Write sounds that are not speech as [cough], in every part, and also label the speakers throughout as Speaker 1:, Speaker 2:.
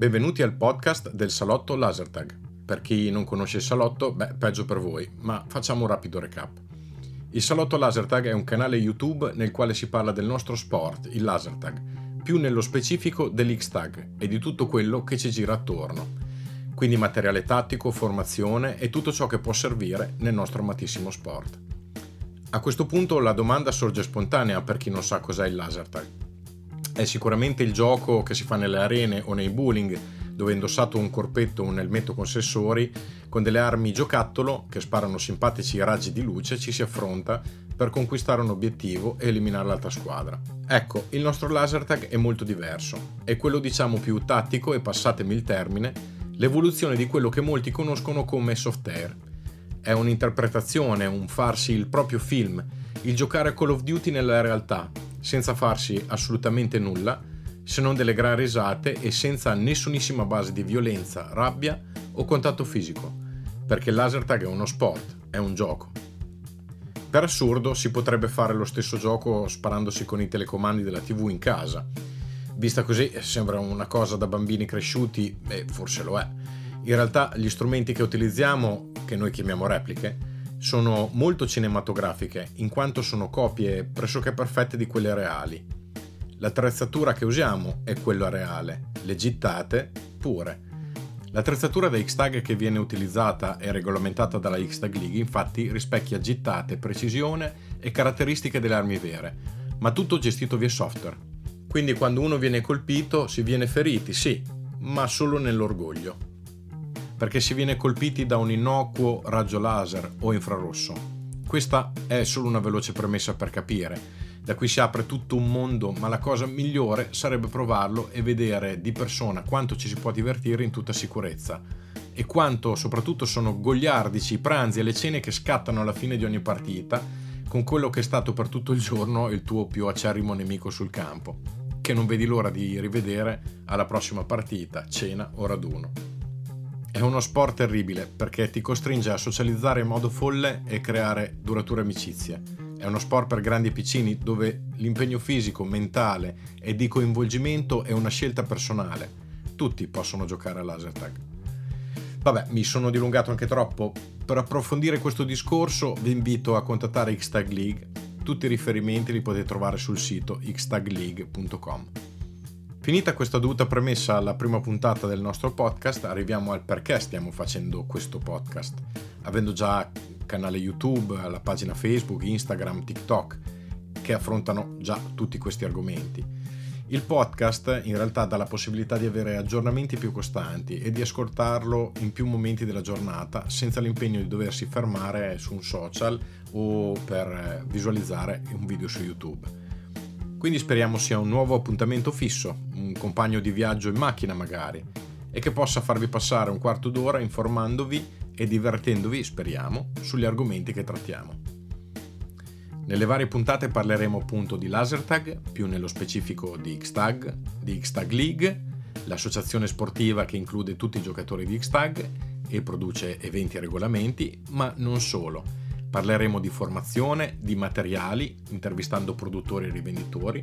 Speaker 1: Benvenuti al podcast del salotto Lasertag. Per chi non conosce il salotto, beh, peggio per voi, ma facciamo un rapido recap. Il salotto Lasertag è un canale YouTube nel quale si parla del nostro sport, il Lasertag, più nello specifico dell'X-Tag e di tutto quello che ci gira attorno. Quindi materiale tattico, formazione e tutto ciò che può servire nel nostro amatissimo sport. A questo punto la domanda sorge spontanea per chi non sa cos'è il Lasertag è sicuramente il gioco che si fa nelle arene o nei bowling, dove indossato un corpetto o un elmetto con sensori, con delle armi giocattolo che sparano simpatici raggi di luce, ci si affronta per conquistare un obiettivo e eliminare l'altra squadra. Ecco, il nostro laser tag è molto diverso, è quello diciamo più tattico e passatemi il termine, l'evoluzione di quello che molti conoscono come soft air. È un'interpretazione, un farsi il proprio film, il giocare Call of Duty nella realtà, senza farsi assolutamente nulla se non delle gran risate e senza nessunissima base di violenza, rabbia o contatto fisico, perché il laser tag è uno sport, è un gioco. Per assurdo si potrebbe fare lo stesso gioco sparandosi con i telecomandi della TV in casa. Vista così sembra una cosa da bambini cresciuti e forse lo è. In realtà gli strumenti che utilizziamo, che noi chiamiamo repliche, sono molto cinematografiche in quanto sono copie pressoché perfette di quelle reali. L'attrezzatura che usiamo è quella reale, le gittate pure. L'attrezzatura da X-Tag che viene utilizzata e regolamentata dalla X-Tag League infatti rispecchia gittate, precisione e caratteristiche delle armi vere, ma tutto gestito via software. Quindi quando uno viene colpito si viene feriti, sì, ma solo nell'orgoglio perché si viene colpiti da un innocuo raggio laser o infrarosso. Questa è solo una veloce premessa per capire. Da qui si apre tutto un mondo, ma la cosa migliore sarebbe provarlo e vedere di persona quanto ci si può divertire in tutta sicurezza e quanto soprattutto sono gogliardici i pranzi e le cene che scattano alla fine di ogni partita con quello che è stato per tutto il giorno il tuo più acerrimo nemico sul campo, che non vedi l'ora di rivedere alla prossima partita, cena o raduno. È uno sport terribile perché ti costringe a socializzare in modo folle e creare durature amicizie. È uno sport per grandi e piccini dove l'impegno fisico, mentale e di coinvolgimento è una scelta personale. Tutti possono giocare a laser tag. Vabbè, mi sono dilungato anche troppo. Per approfondire questo discorso vi invito a contattare Xtag League. Tutti i riferimenti li potete trovare sul sito xtagleague.com. Finita questa dovuta premessa alla prima puntata del nostro podcast, arriviamo al perché stiamo facendo questo podcast. Avendo già canale YouTube, la pagina Facebook, Instagram, TikTok, che affrontano già tutti questi argomenti. Il podcast in realtà dà la possibilità di avere aggiornamenti più costanti e di ascoltarlo in più momenti della giornata senza l'impegno di doversi fermare su un social o per visualizzare un video su YouTube. Quindi speriamo sia un nuovo appuntamento fisso, un compagno di viaggio in macchina magari, e che possa farvi passare un quarto d'ora informandovi e divertendovi, speriamo, sugli argomenti che trattiamo. Nelle varie puntate parleremo appunto di Lasertag, più nello specifico di Xtag, di Xtag League, l'associazione sportiva che include tutti i giocatori di Xtag e produce eventi e regolamenti, ma non solo Parleremo di formazione, di materiali, intervistando produttori e rivenditori.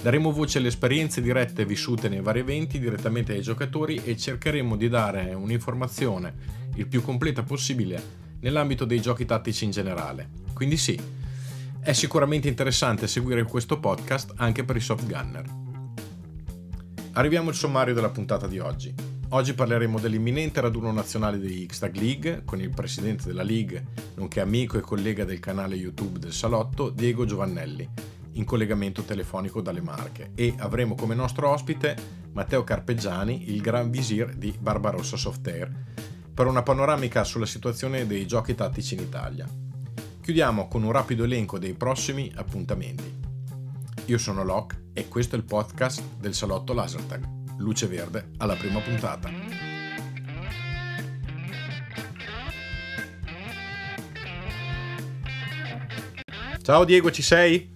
Speaker 1: Daremo voce alle esperienze dirette vissute nei vari eventi direttamente ai giocatori e cercheremo di dare un'informazione il più completa possibile nell'ambito dei giochi tattici in generale. Quindi sì, è sicuramente interessante seguire questo podcast anche per i soft gunner. Arriviamo al sommario della puntata di oggi. Oggi parleremo dell'imminente raduno nazionale di Xtag League con il presidente della League, nonché amico e collega del canale YouTube del Salotto, Diego Giovannelli, in collegamento telefonico dalle Marche e avremo come nostro ospite Matteo Carpeggiani, il Gran Visir di Barbarossa Software, per una panoramica sulla situazione dei giochi tattici in Italia. Chiudiamo con un rapido elenco dei prossimi appuntamenti. Io sono Locke e questo è il podcast del Salotto Lasertag luce verde alla prima puntata. Ciao Diego, ci sei?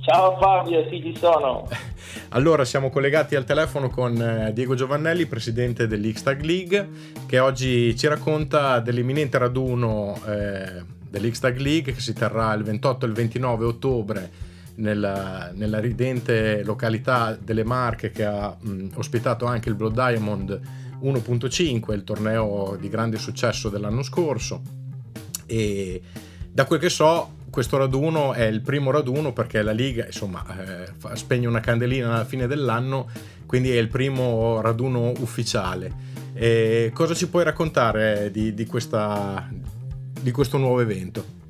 Speaker 2: Ciao Fabio, sì ci sono. [laughs]
Speaker 1: Allora, siamo collegati al telefono con eh, Diego Giovannelli, presidente dell'Xtag League, che oggi ci racconta dell'imminente raduno eh, dell'Xtag League che si terrà il 28 e il 29 ottobre nella, nella ridente località delle Marche che ha mh, ospitato anche il Blood Diamond 1.5, il torneo di grande successo dell'anno scorso. E da quel che so, questo raduno è il primo raduno perché la Liga insomma eh, spegne una candelina alla fine dell'anno, quindi è il primo raduno ufficiale. E cosa ci puoi raccontare di, di, questa, di questo nuovo evento?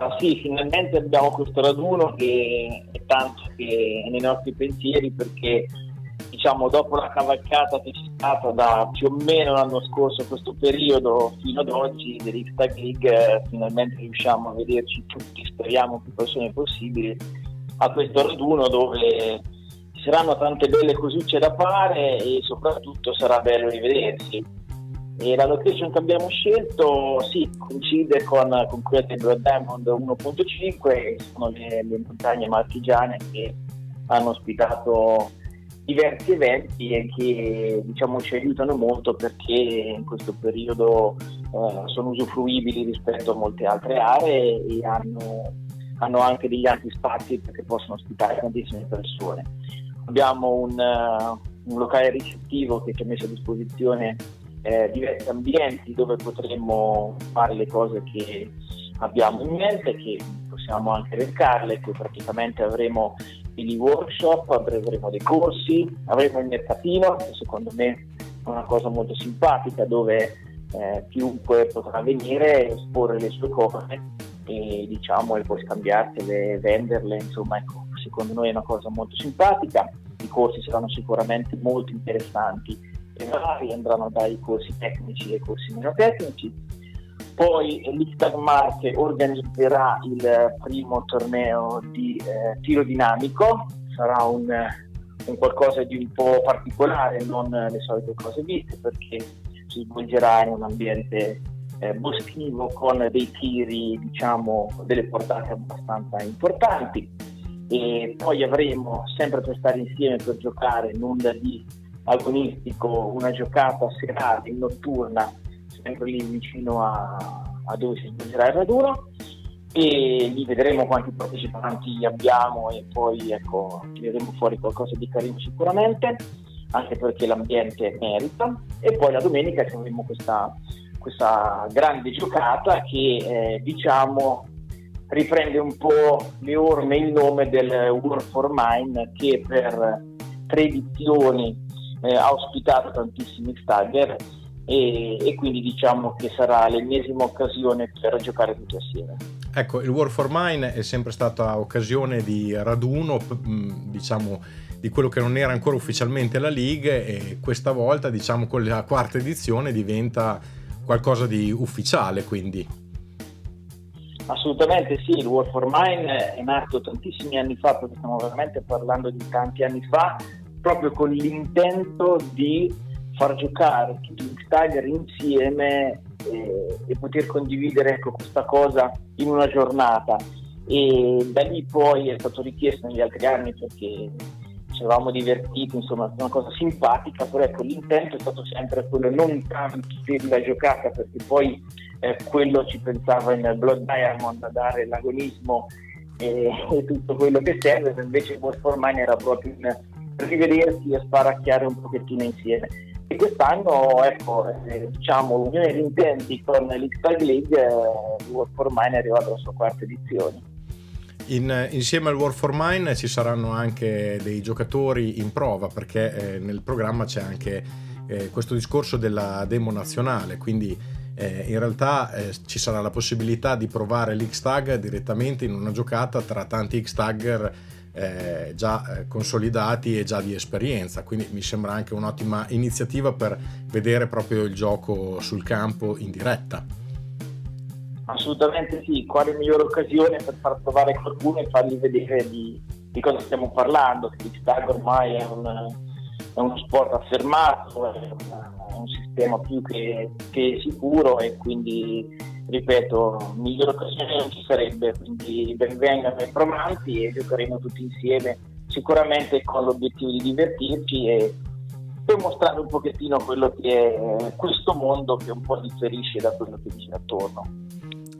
Speaker 2: Ah, sì, finalmente abbiamo questo raduno che è tanto che è nei nostri pensieri perché diciamo dopo la cavalcata che c'è stata da più o meno l'anno scorso questo periodo fino ad oggi dell'Xtag League eh, finalmente riusciamo a vederci tutti, speriamo più persone possibili a questo raduno dove ci saranno tante belle cosucce da fare e soprattutto sarà bello rivedersi e la location che abbiamo scelto sì, coincide con, con quella del Blood Diamond 1.5, sono le, le montagne marchigiane che hanno ospitato diversi eventi e che diciamo, ci aiutano molto perché in questo periodo eh, sono usufruibili rispetto a molte altre aree e hanno, hanno anche degli altri spazi perché possono ospitare tantissime persone. Abbiamo un, uh, un locale ricettivo che ci ha messo a disposizione eh, diversi ambienti dove potremmo fare le cose che abbiamo in mente, che possiamo anche elencarle, che praticamente avremo degli workshop, avremo dei corsi, avremo il mercatino, che secondo me è una cosa molto simpatica dove eh, chiunque potrà venire, esporre le sue cose e diciamo e poi scambiarsele, venderle, insomma ecco, secondo noi è una cosa molto simpatica, i corsi saranno sicuramente molto interessanti vari, andranno dai corsi tecnici ai corsi meno tecnici. Poi l'Ictag Marche organizzerà il primo torneo di eh, tiro dinamico, sarà un, un, qualcosa di un po' particolare, non le solite cose viste, perché si svolgerà in un ambiente eh, boschivo con dei tiri, diciamo, delle portate abbastanza importanti. E poi avremo sempre per stare insieme per giocare nulla di agonistico, una giocata serale, notturna, sempre lì vicino a, a dove si svolgerà il raduno e lì vedremo quanti partecipanti abbiamo e poi ecco, tireremo fuori qualcosa di carino sicuramente, anche perché l'ambiente merita. E poi la domenica avremo questa, questa grande giocata che eh, diciamo riprende un po' le orme il nome del World for Mine che per tre edizioni eh, ha ospitato tantissimi stagger e, e, quindi diciamo che sarà l'ennesima occasione per giocare tutti assieme.
Speaker 1: Ecco, il War for Mine è sempre stata occasione di raduno, diciamo, di quello che non era ancora ufficialmente la League e questa volta, diciamo, con la quarta edizione diventa qualcosa di ufficiale, quindi.
Speaker 2: Assolutamente sì, il War for Mine è nato tantissimi anni fa, perché stiamo veramente parlando di tanti anni fa, proprio con l'intento di far giocare tutti gli Tiger insieme e, e poter condividere ecco, questa cosa in una giornata. E da lì poi è stato richiesto negli altri anni perché ci eravamo divertiti, insomma, una cosa simpatica, però ecco, l'intento è stato sempre quello, non tanto della giocata, perché poi eh, quello ci pensava in Blood Diamond a dare l'agonismo e, e tutto quello che serve, invece World for Mine era proprio un rivedersi e sparacchiare un pochettino insieme. E quest'anno, ecco, eh, diciamo, l'unione di intenti con l'X-Tag League, eh, World for Mine è arrivato alla sua quarta edizione.
Speaker 1: In, insieme al World for Mine ci saranno anche dei giocatori in prova perché eh, nel programma c'è anche eh, questo discorso della demo nazionale, quindi eh, in realtà eh, ci sarà la possibilità di provare l'X-Tag direttamente in una giocata tra tanti X-Tagger eh, già eh, consolidati e già di esperienza, quindi mi sembra anche un'ottima iniziativa per vedere proprio il gioco sul campo in diretta.
Speaker 2: Assolutamente sì, quale migliore occasione per far provare qualcuno e fargli vedere di, di cosa stiamo parlando, che il tag ormai è, un, è, uno sport affermato, è, una, è un sistema più che, che sicuro e quindi ripeto, migliore occasione non ci sarebbe, quindi benvengano i provanti e giocheremo tutti insieme, sicuramente con l'obiettivo di divertirci e per mostrare un pochettino quello che è questo mondo che un po' differisce da quello che c'è attorno.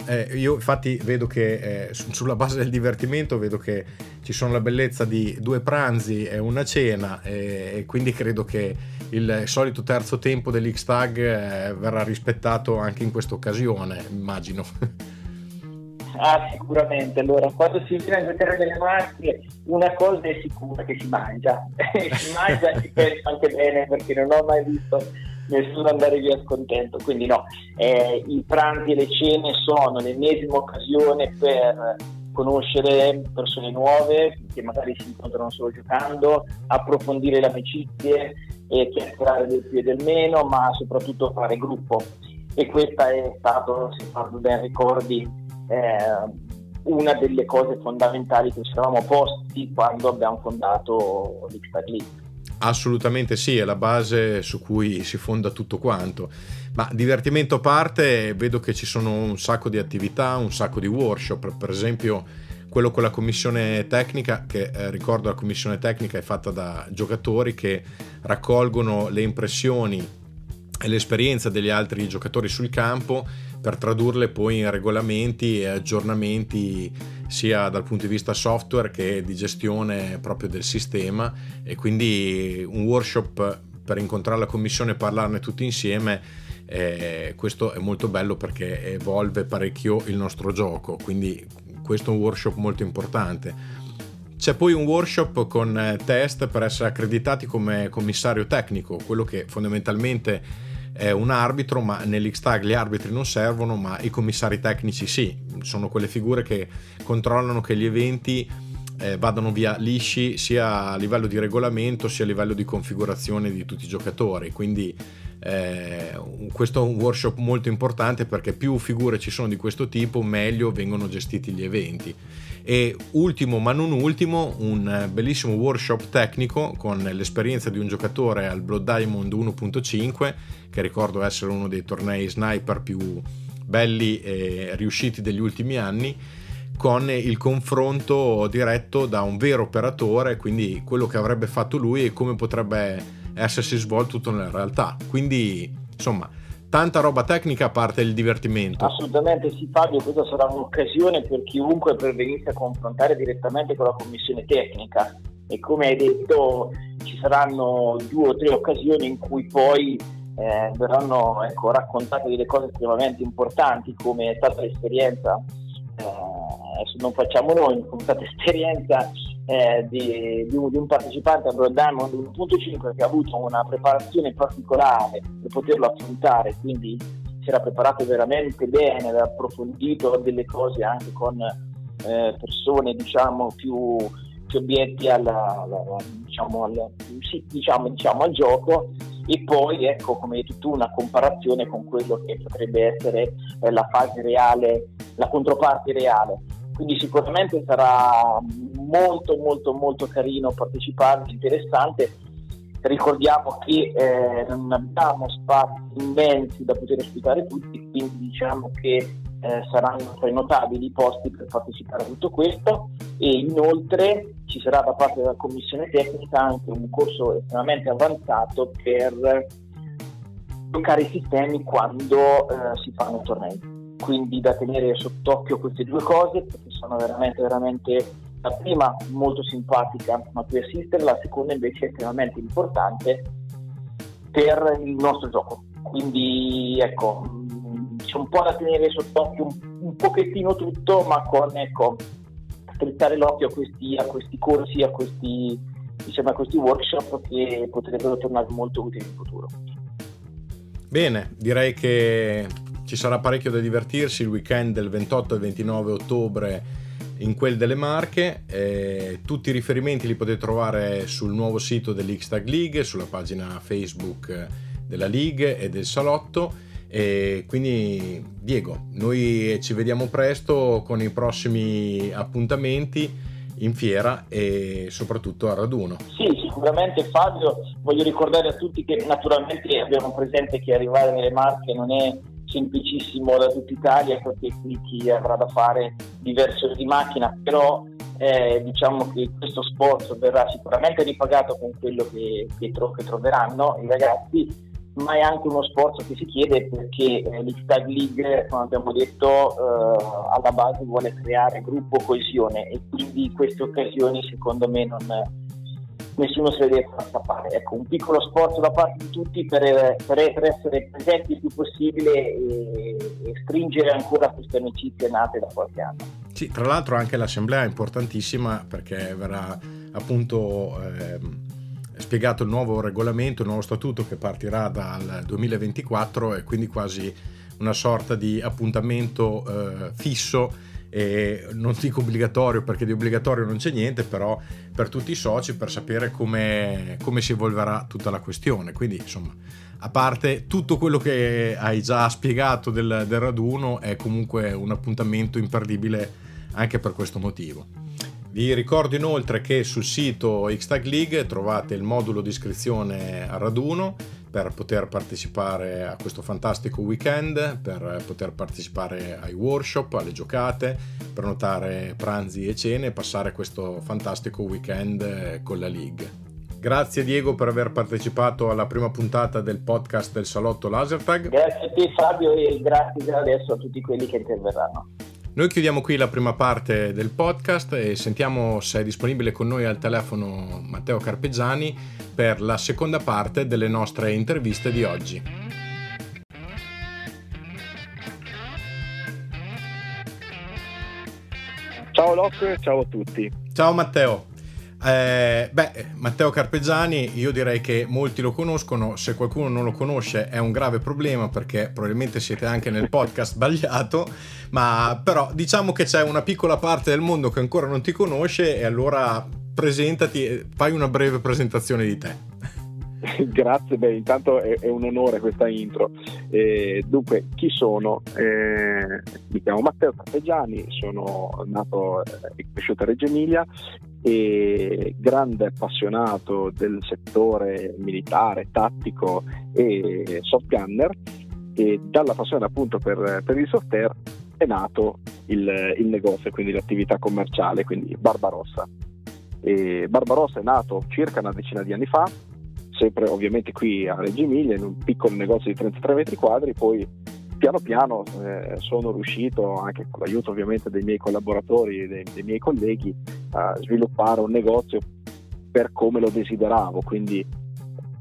Speaker 1: Eh, io infatti vedo che eh, sulla base del divertimento vedo che ci sono la bellezza di due pranzi e una cena e, e quindi credo che il solito terzo tempo dell'X-Tag eh, verrà rispettato anche in questa occasione, immagino. [laughs]
Speaker 2: Ah, sicuramente. Allora, quando si viene a giocare nelle macchine, una cosa è sicura che si mangia. [laughs] si mangia e si pensa anche bene perché non ho mai visto nessuno andare via scontento. Quindi no, eh, i pranzi e le cene sono l'ennesima occasione per conoscere persone nuove che magari si incontrano solo giocando, approfondire le amicizie e chiacchierare del più e del meno, ma soprattutto fare gruppo. E questa è stato, se farlo ben ricordi, eh, una delle cose fondamentali che ci eravamo posti quando abbiamo fondato l'Xtag League.
Speaker 1: Assolutamente sì, è la base su cui si fonda tutto quanto. Ma divertimento a parte, vedo che ci sono un sacco di attività, un sacco di workshop, per esempio quello con la commissione tecnica, che eh, ricordo la commissione tecnica è fatta da giocatori che raccolgono le impressioni e l'esperienza degli altri giocatori sul campo per tradurle poi in regolamenti e aggiornamenti sia dal punto di vista software che di gestione proprio del sistema e quindi un workshop per incontrare la commissione e parlarne tutti insieme eh, questo è molto bello perché evolve parecchio il nostro gioco quindi questo è un workshop molto importante. C'è poi un workshop con test per essere accreditati come commissario tecnico, quello che fondamentalmente è un arbitro, ma nell'X-Tag gli arbitri non servono, ma i commissari tecnici sì, sono quelle figure che controllano che gli eventi eh, vadano via lisci sia a livello di regolamento sia a livello di configurazione di tutti i giocatori. Quindi eh, questo è un workshop molto importante perché più figure ci sono di questo tipo, meglio vengono gestiti gli eventi. E ultimo ma non ultimo, un bellissimo workshop tecnico con l'esperienza di un giocatore al Blood Diamond 1.5, che ricordo essere uno dei tornei sniper più belli e riusciti degli ultimi anni con il confronto diretto da un vero operatore, quindi quello che avrebbe fatto lui e come potrebbe essersi svolto nella realtà. Quindi, insomma, tanta roba tecnica a parte il divertimento.
Speaker 2: Assolutamente sì Fabio, questa sarà un'occasione per chiunque per venirsi a confrontare direttamente con la commissione tecnica e come hai detto ci saranno due o tre occasioni in cui poi eh, verranno ecco, raccontate delle cose estremamente importanti come è stata l'esperienza, eh, adesso non facciamo noi, come è stata l'esperienza eh, di, di, un, di, un, partecipante a Broad Diamond 1.5 che ha avuto una preparazione particolare per poterlo affrontare, quindi si era preparato veramente bene, aveva approfondito delle cose anche con eh, persone diciamo più, più obietti alla, alla, diciamo, al, sì, diciamo, diciamo, al gioco. E poi ecco come hai detto una comparazione con quello che potrebbe essere eh, la fase reale, la controparte reale. Quindi sicuramente sarà molto molto molto carino partecipare, interessante. Ricordiamo che eh, non abbiamo spazi immensi da poter ospitare tutti, quindi diciamo che eh, saranno tra i notabili i posti per partecipare a tutto questo e inoltre ci sarà da parte della commissione tecnica anche un corso estremamente avanzato per giocare i sistemi quando eh, si fanno tornei quindi da tenere sott'occhio queste due cose perché sono veramente veramente la prima molto simpatica a cui assistere, la seconda invece estremamente importante per il nostro gioco. Quindi ecco, c'è un po' da tenere sott'occhio un, un pochettino tutto, ma con ecco, strizzare l'occhio a questi, a questi corsi, a questi, diciamo, a questi workshop che potrebbero tornare molto utili in futuro.
Speaker 1: Bene, direi che ci sarà parecchio da divertirsi il weekend del 28 e 29 ottobre in quel delle Marche. Eh, tutti i riferimenti li potete trovare sul nuovo sito dell'Xtag League, sulla pagina Facebook della League e del Salotto. E quindi Diego, noi ci vediamo presto con i prossimi appuntamenti in fiera e soprattutto a raduno.
Speaker 2: Sì, sicuramente Fabio, voglio ricordare a tutti che naturalmente abbiamo presente che arrivare nelle Marche non è semplicissimo da tutta Italia perché qui chi avrà da fare diverse di macchina, però eh, diciamo che questo sforzo verrà sicuramente ripagato con quello che, che, tro- che troveranno i ragazzi, ma è anche uno sforzo che si chiede perché eh, l'Xtag League, come abbiamo detto, eh, alla base vuole creare gruppo coesione e quindi queste occasioni secondo me non, nessuno se le deve far scappare. Ecco, un piccolo sforzo da parte di tutti per, per, per essere presenti il più possibile e, e, stringere ancora queste amicizie nate da qualche anno.
Speaker 1: Sì, tra l'altro anche l'assemblea è importantissima perché verrà appunto... Eh, spiegato il nuovo regolamento, il nuovo statuto che partirà dal 2024 e quindi quasi una sorta di appuntamento eh, fisso e non dico obbligatorio perché di obbligatorio non c'è niente, però per tutti i soci per sapere come, come si evolverà tutta la questione. Quindi insomma, a parte tutto quello che hai già spiegato del, del raduno, è comunque un appuntamento imperdibile anche per questo motivo. Vi ricordo inoltre che sul sito Xtag League trovate il modulo di iscrizione al raduno per poter partecipare a questo fantastico weekend, per poter partecipare ai workshop, alle giocate, prenotare pranzi e cene e passare questo fantastico weekend con la League. Grazie Diego per aver partecipato alla prima puntata del podcast del Salotto Lasertag.
Speaker 2: Grazie a te Fabio e grazie adesso a tutti quelli che interverranno.
Speaker 1: Noi chiudiamo qui la prima parte del podcast e sentiamo se è disponibile con noi al telefono Matteo Carpeggiani per la seconda parte delle nostre interviste di oggi.
Speaker 3: Ciao Locke, ciao a tutti.
Speaker 1: Ciao Matteo. Eh, beh, Matteo Carpegiani, io direi che molti lo conoscono, se qualcuno non lo conosce è un grave problema perché probabilmente siete anche nel podcast sbagliato, ma però diciamo che c'è una piccola parte del mondo che ancora non ti conosce e allora presentati, fai una breve presentazione di te. [laughs]
Speaker 3: Grazie, beh, intanto è, è, un onore questa intro. Eh, dunque, chi sono? Eh, mi chiamo Matteo Carpegiani, sono nato e cresciuto a Reggio Emilia e grande appassionato del settore militare, tattico e soft gunner e dalla passione appunto per, per il software è nato il, il, negozio, quindi l'attività commerciale, quindi Barbarossa. E Barbarossa è nato circa una decina di anni fa, sempre ovviamente qui a Reggio Emilia, in un piccolo negozio di 33 metri quadri, poi piano piano eh, sono riuscito, anche con l'aiuto ovviamente dei miei collaboratori e dei, dei, miei colleghi, a sviluppare un negozio per come lo desideravo, quindi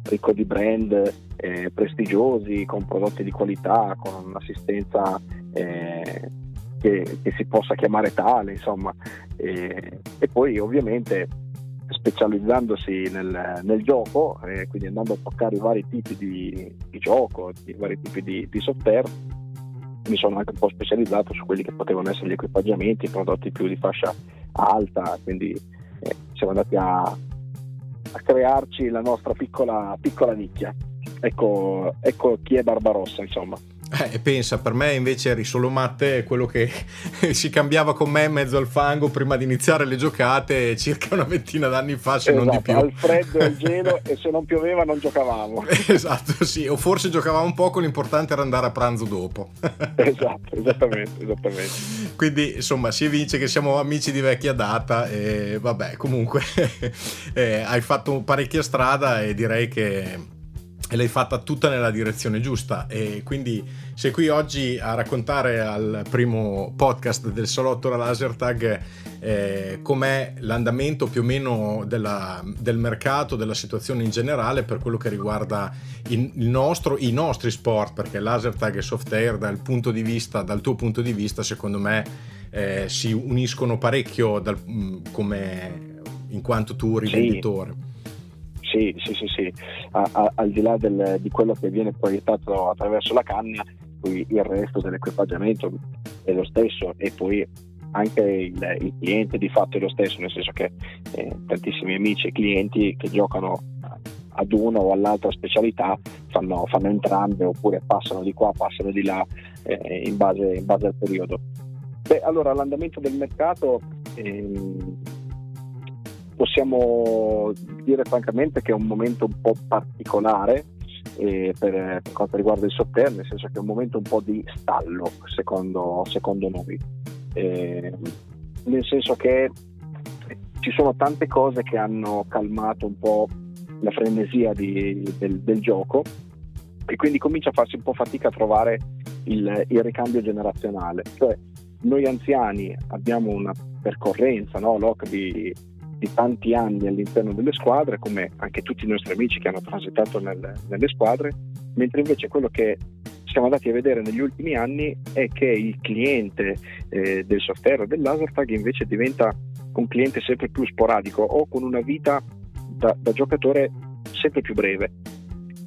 Speaker 3: ricco di brand eh, prestigiosi, con prodotti di qualità, con un'assistenza eh, che, che, si possa chiamare tale, insomma. e poi ovviamente specializzandosi nel, nel gioco, eh, quindi andando a toccare i vari tipi di, di gioco, i vari tipi di, di software, mi sono anche un po' specializzato su quelli che potevano essere gli equipaggiamenti, i prodotti più di fascia alta, quindi eh, siamo andati a, a, crearci la nostra piccola, piccola nicchia. Ecco, ecco chi è Barbarossa, insomma.
Speaker 1: Eh, pensa, per me invece eri solo Matte, quello che [laughs] si cambiava con me in mezzo al fango prima di iniziare le giocate circa una ventina d'anni fa, se
Speaker 3: esatto,
Speaker 1: non di più.
Speaker 3: Al freddo e al gelo [laughs] e se non pioveva non giocavamo.
Speaker 1: esatto, sì, o forse giocavamo un poco, l'importante era andare a pranzo dopo. [laughs]
Speaker 3: esatto, esattamente, esattamente.
Speaker 1: Quindi insomma si evince che siamo amici di vecchia data e vabbè, comunque eh, hai fatto parecchia strada e direi che e l'hai fatta tutta nella direzione giusta e quindi sei qui oggi a raccontare al primo podcast del Salotto la Laser Tag eh, com'è l'andamento più o meno della, del mercato, della situazione in generale per quello che riguarda nostro, i nostri sport perché Laser Tag e Soft Air dal, punto di vista, dal tuo punto di vista secondo me eh, si uniscono parecchio dal, come in quanto tu rivenditore.
Speaker 3: Sì. Sì, sì, sì, sì. A, a, al di là del, di quello che viene proiettato attraverso la canna, poi il resto dell'equipaggiamento è lo stesso e poi anche il, il cliente di fatto è lo stesso, nel senso che eh, tantissimi amici e clienti che giocano ad una o all'altra specialità fanno, fanno entrambe oppure passano di qua, passano di là eh, in, base, in, base, al periodo. Beh, allora l'andamento del mercato ehm, possiamo dire francamente che è un momento un po' particolare eh, per, per, quanto riguarda il software, nel senso che è un momento un po' di stallo secondo, secondo noi, eh, nel senso che ci sono tante cose che hanno calmato un po' la frenesia di, del, del, gioco e quindi comincia a farsi un po' fatica a trovare il, il ricambio generazionale. Cioè, noi anziani abbiamo una percorrenza, no, Loc, di, di, tanti anni all'interno delle squadre, come anche tutti i nostri amici che hanno transitato nel, nelle squadre, mentre invece quello che siamo andati a vedere negli ultimi anni è che il cliente eh, del software del laser tag invece diventa un cliente sempre più sporadico o con una vita da, da giocatore sempre più breve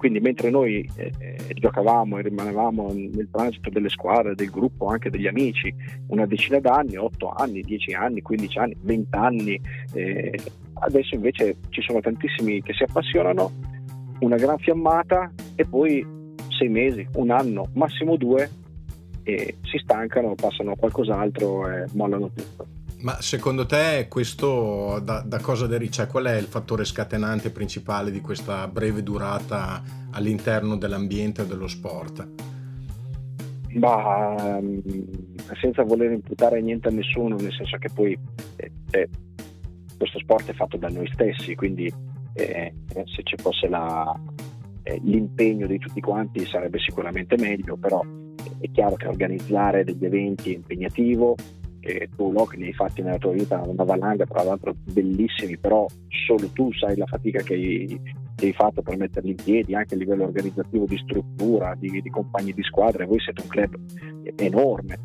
Speaker 3: quindi mentre noi eh, eh, giocavamo e rimanevamo nel transito delle squadre, del gruppo, anche degli amici, una decina d'anni, 8 anni, 10 anni, 15 anni, 20 anni, eh, adesso invece ci sono tantissimi che si appassionano, una gran fiammata e poi sei mesi, un anno, massimo due e si stancano, passano a qualcos'altro e mollano tutto.
Speaker 1: Ma secondo te questo da, da cosa deriva? Cioè, qual è il fattore scatenante principale di questa breve durata all'interno dell'ambiente dello sport?
Speaker 3: Bah, ehm, senza voler imputare niente a nessuno, nel senso che poi eh, eh, questo sport è fatto da noi stessi, quindi eh, se ci fosse la, eh, l'impegno di tutti quanti sarebbe sicuramente meglio, però è chiaro che organizzare degli eventi è impegnativo, che tu no, che ne hai fatti nella tua vita una valanga, tra l'altro bellissimi, però solo tu sai la fatica che hai, che hai fatto per metterli in piedi, anche a livello organizzativo di struttura, di, di compagni di squadra, voi siete un club enorme.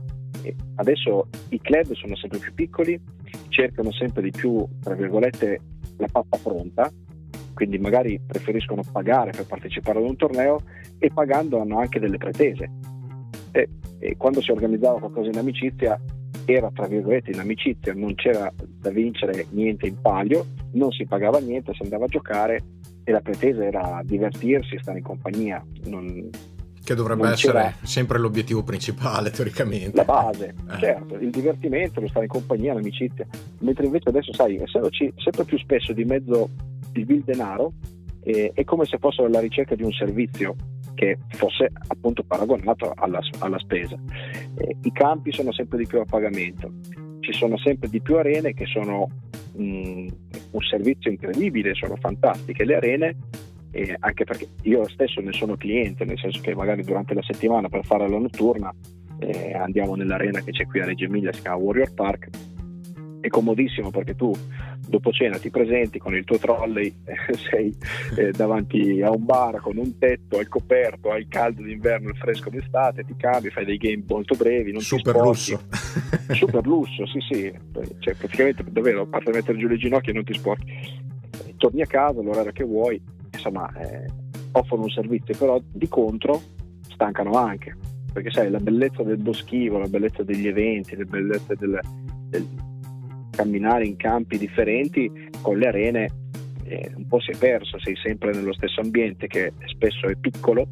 Speaker 3: E adesso i club sono sempre più piccoli, cercano sempre di più, tra virgolette, la pappa pronta, quindi magari preferiscono pagare per partecipare ad un torneo e pagando hanno anche delle pretese. E, e quando si organizzava qualcosa in amicizia era tra virgolette in amicizia, non c'era da vincere niente in palio, non si pagava niente, si andava a giocare e la pretesa era divertirsi e stare in compagnia. Non,
Speaker 1: che dovrebbe essere sempre l'obiettivo principale, teoricamente.
Speaker 3: La base, [laughs] eh. certo, il divertimento, lo stare in compagnia, l'amicizia. Mentre invece adesso, sai, essendoci sempre più spesso di mezzo il vil denaro, eh, è come se fossero alla ricerca di un servizio che fosse appunto paragonato alla, alla spesa. Eh, I campi sono sempre di più a pagamento, ci sono sempre di più arene che sono mh, mm, un servizio incredibile, sono fantastiche le arene, eh, anche perché io stesso ne sono cliente, nel senso che magari durante la settimana per fare la notturna eh, andiamo nell'arena che c'è qui a Reggio Emilia, si chiama Warrior Park, è comodissimo perché tu dopo cena ti presenti con il tuo trolley, sei eh, davanti a un bar con un tetto, al coperto, hai caldo d'inverno, il fresco d'estate, ti cambi, fai dei game molto brevi, non
Speaker 1: super lusso. [laughs]
Speaker 3: super lusso, sì sì, cioè, praticamente davvero, a parte mettere giù le ginocchia non ti sporchi. Torni a casa all'orario che vuoi, insomma, eh, offrono un servizio, però di contro stancano anche, perché sai, la bellezza del boschivo, la bellezza degli eventi, la bellezza del, del camminare in campi differenti con le arene eh, un po' si è perso, sei sempre nello stesso ambiente che spesso è piccolo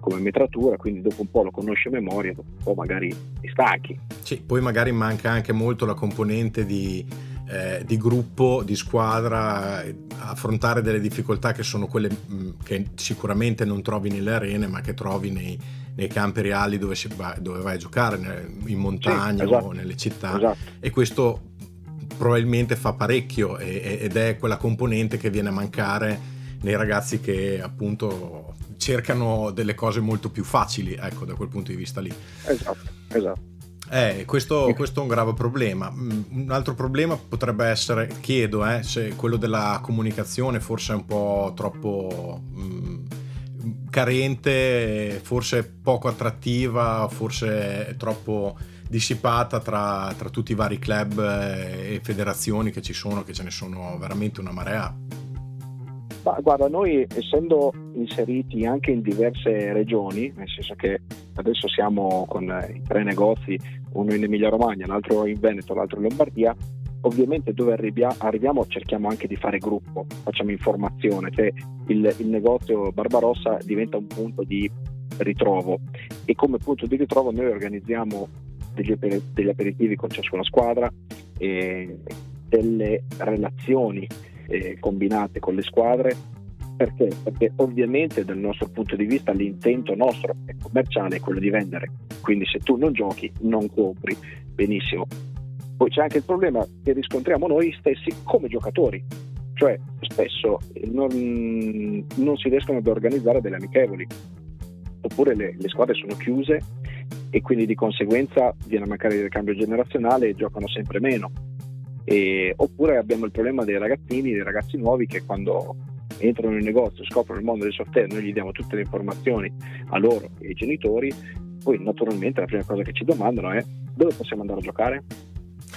Speaker 3: come metratura, quindi dopo un po' lo conosci a memoria, dopo un po' magari ti stacchi.
Speaker 1: Sì, poi magari manca anche molto la componente di, eh, di gruppo, di squadra, affrontare delle difficoltà che sono quelle mh, mm, che sicuramente non trovi nelle arene, ma che trovi nei, nei campi reali dove, va, dove, vai a giocare, in montagna sì, esatto, o nelle città. Esatto. E questo probabilmente fa parecchio ed è quella componente che viene a mancare nei ragazzi che appunto cercano delle cose molto più facili, ecco, da quel punto di vista lì.
Speaker 3: Esatto, esatto.
Speaker 1: Eh, questo, questo, è un grave problema. Mm, un altro problema potrebbe essere, chiedo, eh, se quello della comunicazione forse è un po' troppo mh, mm, carente, forse poco attrattiva, forse è troppo dissipata tra, tra tutti i vari club e federazioni che ci sono, che ce ne sono veramente una marea.
Speaker 3: Ma guarda, noi essendo inseriti anche in diverse regioni, nel senso che adesso siamo con i tre negozi, uno in Emilia Romagna, l'altro in Veneto, l'altro in Lombardia, ovviamente dove arriviamo cerchiamo anche di fare gruppo, facciamo informazione, cioè il, il negozio Barbarossa diventa un punto di ritrovo e come punto di ritrovo noi organizziamo degli, degli aperitivi con ciascuna squadra, e delle relazioni eh, combinate con le squadre. Perché? Perché ovviamente dal nostro punto di vista l'intento nostro è commerciale, è quello di vendere. Quindi se tu non giochi non compri. Benissimo. Poi c'è anche il problema che riscontriamo noi stessi come giocatori, cioè spesso non, non si riescono ad organizzare delle amichevoli oppure le, le, squadre sono chiuse e quindi di conseguenza viene a mancare il ricambio generazionale e giocano sempre meno. E, oppure abbiamo il problema dei ragazzini, dei ragazzi nuovi che quando entrano in negozio, scoprono il mondo del software, noi gli diamo tutte le informazioni a loro e ai genitori, poi naturalmente la prima cosa che ci domandano è dove possiamo andare a giocare?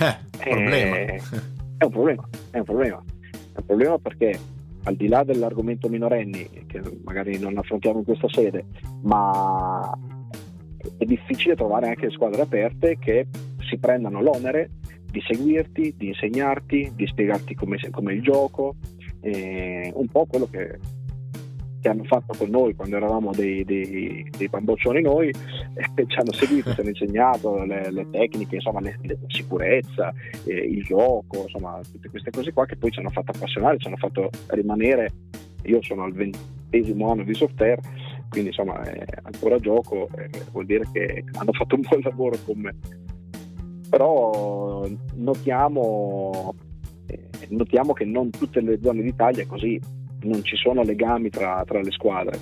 Speaker 1: Eh, problema.
Speaker 3: Eh, è un problema, è un problema. È un problema perché al di là dell'argomento minorenni, che magari non affrontiamo in questa sede, ma è difficile trovare anche squadre aperte che si prendano l'onere di seguirti, di insegnarti, di spiegarti come, il gioco, eh, un po' quello che, che, hanno fatto con noi quando eravamo dei, dei, dei bamboccioni noi, [laughs] eh, ci hanno seguito, ci hanno insegnato le, le tecniche, insomma, le, la sicurezza, eh, il gioco, insomma, tutte queste cose qua che poi ci hanno fatto appassionare, ci hanno fatto rimanere. Io sono al ventesimo anno di software, quindi insomma eh, ancora gioco, eh, vuol dire che hanno fatto un buon lavoro con me. Però notiamo notiamo che non tutte le zone d'Italia è così, non ci sono legami tra, tra le squadre.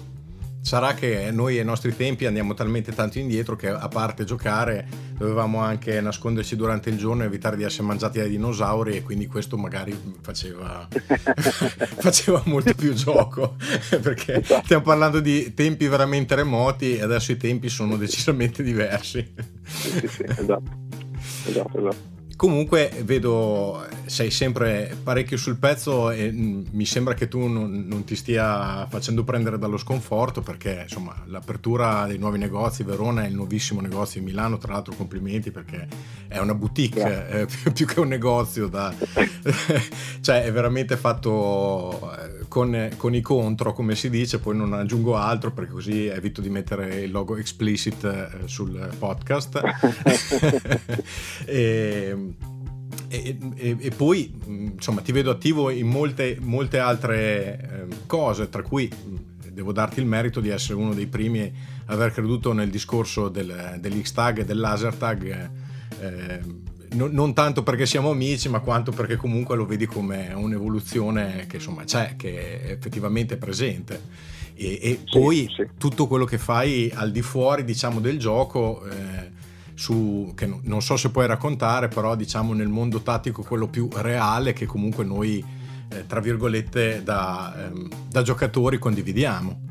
Speaker 1: Sarà che noi ai nostri tempi andiamo talmente tanto indietro che a parte giocare dovevamo anche nasconderci durante il giorno e evitare di essere mangiati dai dinosauri e quindi questo magari faceva, [laughs] [laughs] faceva molto più gioco perché stiamo parlando di tempi veramente remoti e adesso i tempi sono decisamente diversi.
Speaker 3: Sì, sì, esatto. esatto, esatto.
Speaker 1: Comunque vedo sei sempre parecchio sul pezzo e mm, mi sembra che tu non, non, ti stia facendo prendere dallo sconforto perché insomma l'apertura dei nuovi negozi, Verona è il nuovissimo negozio in Milano, tra l'altro complimenti perché è una boutique yeah. eh, [laughs] più, più, che un negozio, da, [laughs] cioè è veramente fatto eh, con, con, i contro come si dice, poi non aggiungo altro perché così evito di mettere il logo explicit eh, sul podcast. [laughs] e, e, e, e, poi insomma ti vedo attivo in molte, molte altre eh, cose, tra cui devo darti il merito di essere uno dei primi a aver creduto nel discorso del, dell'X-Tag e del laser tag. Eh, non, non, tanto perché siamo amici, ma quanto perché comunque lo vedi come un'evoluzione che insomma c'è, che è effettivamente presente. E, e sì, poi sì. tutto quello che fai al di fuori, diciamo, del gioco. Eh, su, che non so se puoi raccontare, però diciamo nel mondo tattico quello più reale che comunque noi, eh, tra virgolette, da, ehm, da, giocatori condividiamo.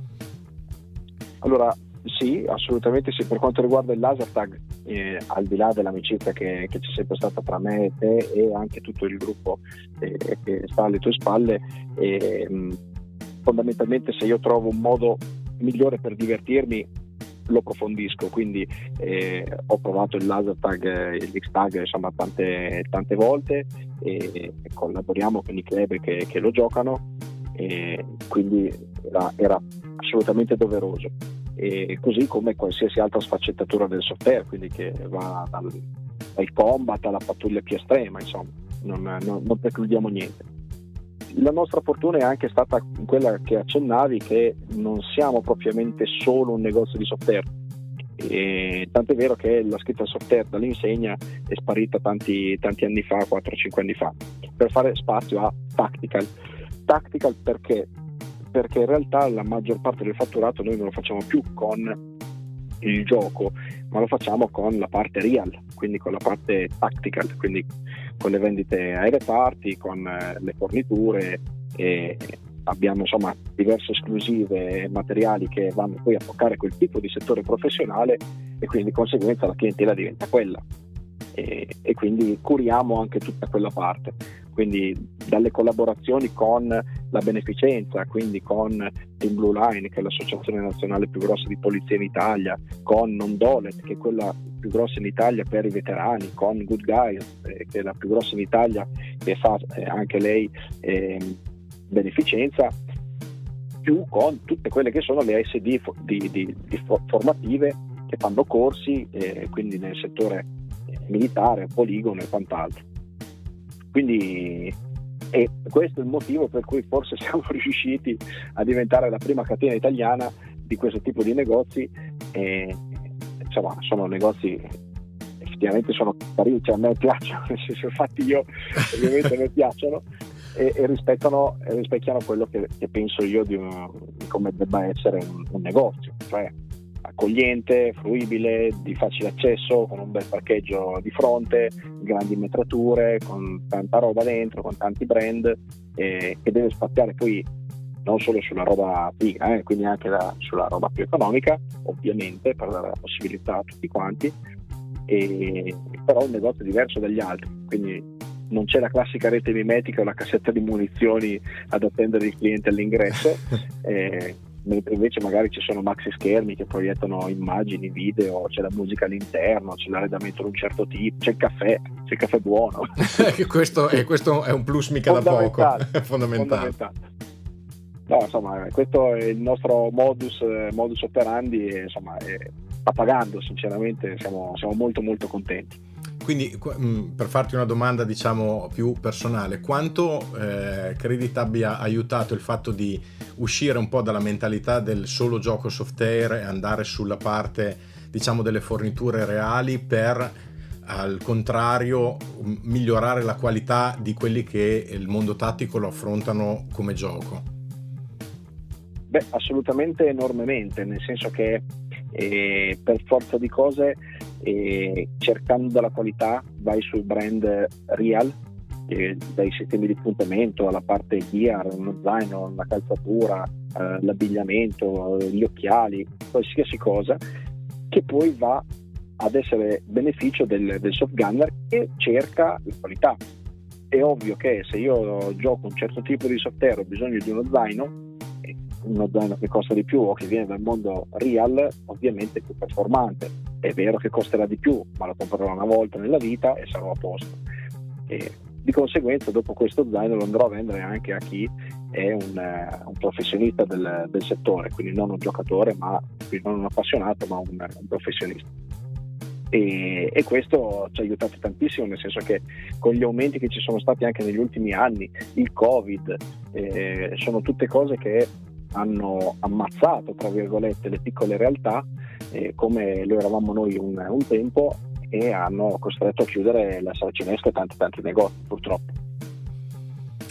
Speaker 3: Allora, sì, assolutamente sì. Per quanto riguarda il laser tag, eh, al di là dell'amicizia che, che, c'è sempre stata tra me e te e anche tutto il gruppo eh, che sta alle tue spalle, ehm, fondamentalmente se io trovo un modo migliore per divertirmi lo approfondisco, quindi eh, ho provato il laser tag e l'X tag insomma tante, tante volte e, e, collaboriamo con i club che, che lo giocano e quindi era, era assolutamente doveroso. E così come qualsiasi altra sfaccettatura del software, quindi che va dal, dal combat alla pattuglia più estrema, insomma, non, non, non precludiamo niente la nostra fortuna è anche stata quella che accennavi che non siamo propriamente solo un negozio di software. E tanto è vero che la scritta software dall'insegna è sparita tanti, tanti anni fa, 4-5 anni fa, per fare spazio a tactical. Tactical perché? Perché in realtà la maggior parte del fatturato noi non lo facciamo più con il gioco, ma lo facciamo con la parte real, quindi con la parte tactical, quindi con le vendite ai reparti, con eh, le forniture e abbiamo insomma diverse esclusive materiali che vanno poi a toccare quel tipo di settore professionale e quindi di conseguenza la clientela diventa quella e, e quindi curiamo anche tutta quella parte. Quindi dalle collaborazioni con la beneficenza, quindi con Team Blue Line, che è l'associazione nazionale più grossa di polizia in Italia, con Non Dolet, che è quella più grossa in Italia per i veterani, con Good Guys, eh, che è la più grossa in Italia, che fa eh, anche lei eh, beneficenza, più con tutte quelle che sono le SD di, di, di formative che fanno corsi, eh, quindi nel settore militare, poligono e quant'altro. Quindi e questo è il motivo per cui forse [laughs] siamo riusciti a diventare la prima catena italiana di questo tipo di negozi. E, insomma, sono negozi effettivamente sono carini, cioè a me piacciono, [laughs] nel senso fatti io ovviamente a me piacciono e, e, e rispecchiano quello che, che penso io di, un, di, come debba essere un, un negozio, cioè accogliente, fruibile, di facile accesso, con un bel parcheggio di fronte, grandi metrature, con tanta roba dentro, con tanti brand, eh, che deve spaziare poi non solo sulla roba figa, eh, quindi anche la, sulla roba più economica, ovviamente, per dare la possibilità a tutti quanti, e, però un negozio diverso dagli altri, quindi non c'è la classica rete mimetica o la cassetta di munizioni ad attendere il cliente all'ingresso. [laughs] Eh, mentre invece magari ci sono maxi schermi che proiettano immagini, video, c'è la musica all'interno, c'è l'arredamento di un certo tipo, c'è il caffè, c'è il caffè buono. [laughs]
Speaker 1: questo, è, questo, è, un plus mica da poco, fondamentale. [laughs] fondamentale.
Speaker 3: No, insomma, questo è il nostro modus, modus operandi e insomma, sta pagando sinceramente, siamo, siamo molto molto contenti.
Speaker 1: Quindi, mm, per farti una domanda, diciamo, più personale, quanto eh, credi ti abbia aiutato il fatto di uscire un po' dalla mentalità del solo gioco software e andare sulla parte, diciamo, delle forniture reali per, al contrario, migliorare la qualità di quelli che il mondo tattico lo affrontano come gioco?
Speaker 3: Beh, assolutamente enormemente, nel senso che eh, per forza di cose e cercando la qualità vai sul brand real dai sistemi di puntamento alla parte gear, uno zaino, la calzatura, eh, l'abbigliamento, gli occhiali, qualsiasi cosa che poi va ad essere beneficio del, del soft gunner che cerca la qualità. È ovvio che se io gioco un certo tipo di software ho bisogno di uno zaino, uno zaino che costa di più o che viene dal mondo real, ovviamente è più performante. È vero che costerà di più, ma lo comprerò una volta nella vita e sarò a posto. E di conseguenza, dopo questo zaino lo andrò a vendere anche a chi è un, uh, un professionista del, del, settore, quindi non un giocatore, ma non un appassionato, ma un, un professionista. E, e, questo ci ha aiutato tantissimo, nel senso che con gli aumenti che ci sono stati anche negli ultimi anni, il Covid, eh, sono tutte cose che hanno ammazzato, tra virgolette, le piccole realtà eh, come lo eravamo noi un, un, tempo e hanno costretto a chiudere la saracinesca e tanti tanti negozi purtroppo.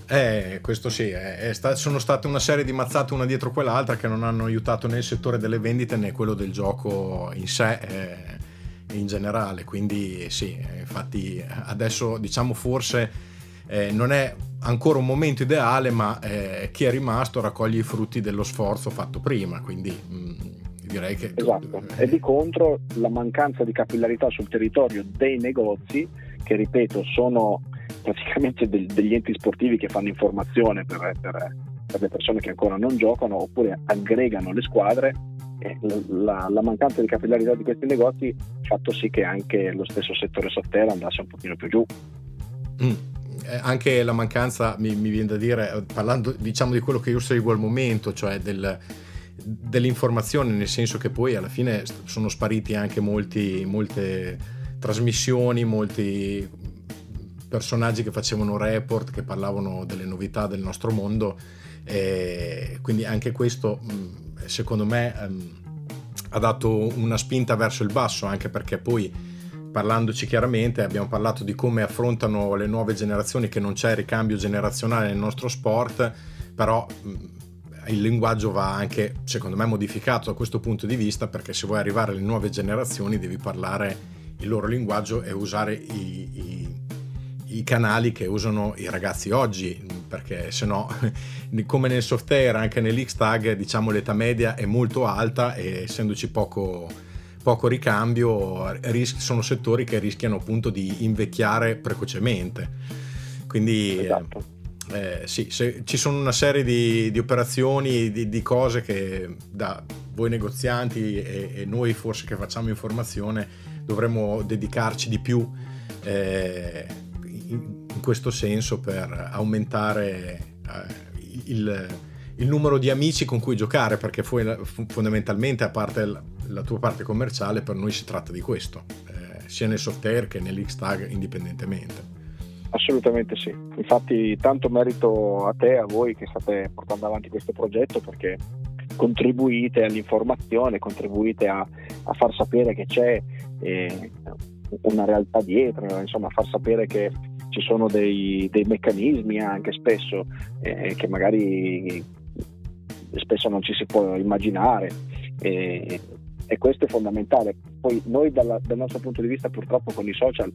Speaker 1: Eh, questo sì, è sta- sono state una serie di mazzate una dietro quell'altra che non hanno aiutato né il settore delle vendite né quello del gioco in sé eh, in generale, quindi sì, infatti adesso diciamo forse eh, non è ancora un momento ideale, ma eh, chi è rimasto raccoglie i frutti dello sforzo fatto prima, quindi mh, mm, direi che...
Speaker 3: Esatto, e di contro la mancanza di capillarità sul territorio dei negozi, che ripeto sono praticamente del, degli enti sportivi che fanno informazione per, per, per, le persone che ancora non giocano oppure aggregano le squadre, la, la, mancanza di capillarità di questi negozi ha fatto sì che anche lo stesso settore software andasse un pochino più giù.
Speaker 1: Mm anche la mancanza, mi, mi, viene da dire, parlando diciamo di quello che io seguo al momento, cioè del, dell'informazione, nel senso che poi alla fine sono spariti anche molti, molte trasmissioni, molti personaggi che facevano report, che parlavano delle novità del nostro mondo, e quindi anche questo secondo me ehm, ha dato una spinta verso il basso, anche perché poi parlandoci chiaramente, abbiamo parlato di come affrontano le nuove generazioni, che non c'è ricambio generazionale nel nostro sport, però il linguaggio va anche, secondo me, modificato da questo punto di vista, perché se vuoi arrivare alle nuove generazioni devi parlare il loro linguaggio e usare i, i, i canali che usano i ragazzi oggi, perché se no, [laughs] come nel software, anche nell'X-Tag, diciamo l'età media è molto alta e essendoci poco poco ricambio, sono settori che rischiano appunto di invecchiare precocemente. Quindi esatto. eh, sì, ci sono una serie di, di operazioni, di, di, cose che da voi negozianti e, e, noi forse che facciamo informazione dovremmo dedicarci di più eh, in, in, questo senso per aumentare eh, il il numero di amici con cui giocare, perché fondamentalmente, a parte la tua parte commerciale, per noi si tratta di questo, eh, sia nel software che nell'X-Tag indipendentemente.
Speaker 3: Assolutamente sì, infatti tanto merito a te, a voi che state portando avanti questo progetto perché contribuite all'informazione, contribuite a, a far sapere che c'è eh, una realtà dietro, insomma a far sapere che ci sono dei, dei meccanismi anche spesso eh, che magari spesso non ci si può immaginare e, e questo è fondamentale. Poi noi dalla, dal nostro punto di vista purtroppo con i social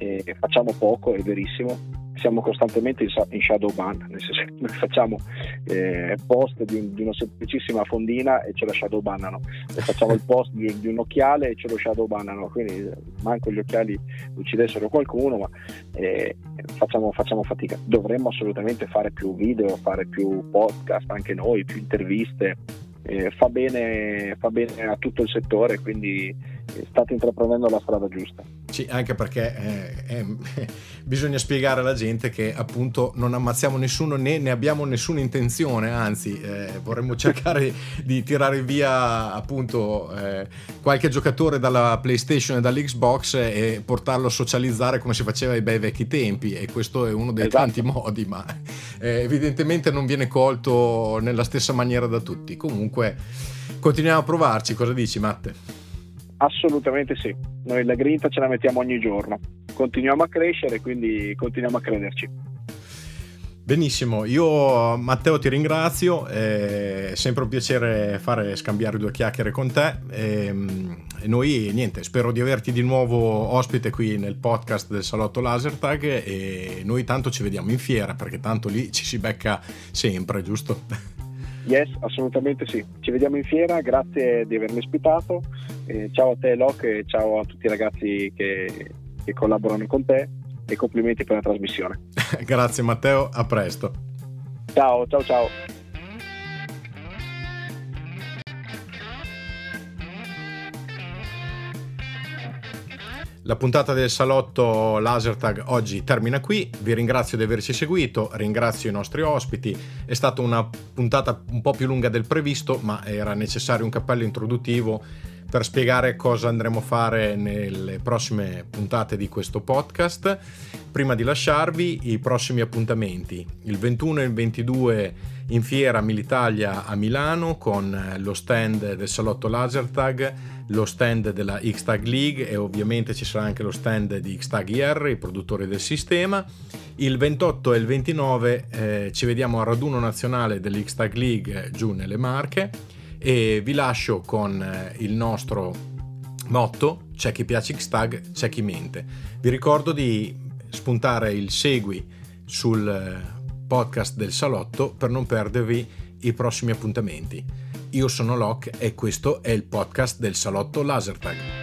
Speaker 3: eh, facciamo poco, è verissimo, siamo costantemente in, shadow ban, nel senso che noi facciamo eh, post di, un, di, una semplicissima fondina e ce la shadow bannano, e facciamo il post di, di, un occhiale e ce lo shadow bannano, quindi manco gli occhiali uccidessero qualcuno, ma eh, facciamo, facciamo fatica. Dovremmo assolutamente fare più video, fare più podcast anche noi, più interviste. Eh, fa, bene, fa bene a tutto il settore, quindi state intraprendendo la strada giusta.
Speaker 1: Sì, anche perché eh, eh, [laughs] bisogna spiegare alla gente che appunto non ammazziamo nessuno né ne abbiamo nessuna intenzione, anzi eh, vorremmo [laughs] cercare di tirare via appunto eh, qualche giocatore dalla PlayStation e dall'Xbox e portarlo a socializzare come si faceva ai bei vecchi tempi e questo è uno dei esatto. tanti modi, ma eh, evidentemente non viene colto nella stessa maniera da tutti. Comunque continuiamo a provarci, cosa dici Matte?
Speaker 3: Assolutamente sì, noi la grinta ce la mettiamo ogni giorno, continuiamo a crescere, quindi continuiamo a crederci.
Speaker 1: Benissimo, io Matteo ti ringrazio, è sempre un piacere fare scambiare due chiacchiere con te e, e noi niente, spero di averti di nuovo ospite qui nel podcast del Salotto Lasertag e noi tanto ci vediamo in fiera perché tanto lì ci si becca sempre, giusto?
Speaker 3: Yes, assolutamente sì. Ci vediamo in fiera, grazie di avermi ospitato. Eh, ciao a te Locke e ciao a tutti i ragazzi che, che collaborano con te e complimenti per la trasmissione. [laughs]
Speaker 1: grazie Matteo, a presto.
Speaker 3: Ciao, ciao, ciao.
Speaker 1: La puntata del salotto Lasertag oggi termina qui, vi ringrazio di averci seguito, ringrazio i nostri ospiti, è stata una puntata un po' più lunga del previsto ma era necessario un cappello introduttivo per spiegare cosa andremo a fare nelle prossime puntate di questo podcast. Prima di lasciarvi i prossimi appuntamenti, il 21 e il 22 in fiera Militalia a Milano con lo stand del salotto Lasertag, lo stand della X-Tag League e ovviamente ci sarà anche lo stand di X-Tag IR, i produttori del sistema. Il 28 e il 29 eh, ci vediamo al raduno nazionale dell'X-Tag League giù nelle Marche e vi lascio con eh, il nostro motto c'è chi piace X-Tag, c'è chi mente. Vi ricordo di spuntare il segui sul eh, podcast del salotto per non perdervi i prossimi appuntamenti. Io sono Locke e questo è il podcast del salotto Lasertag.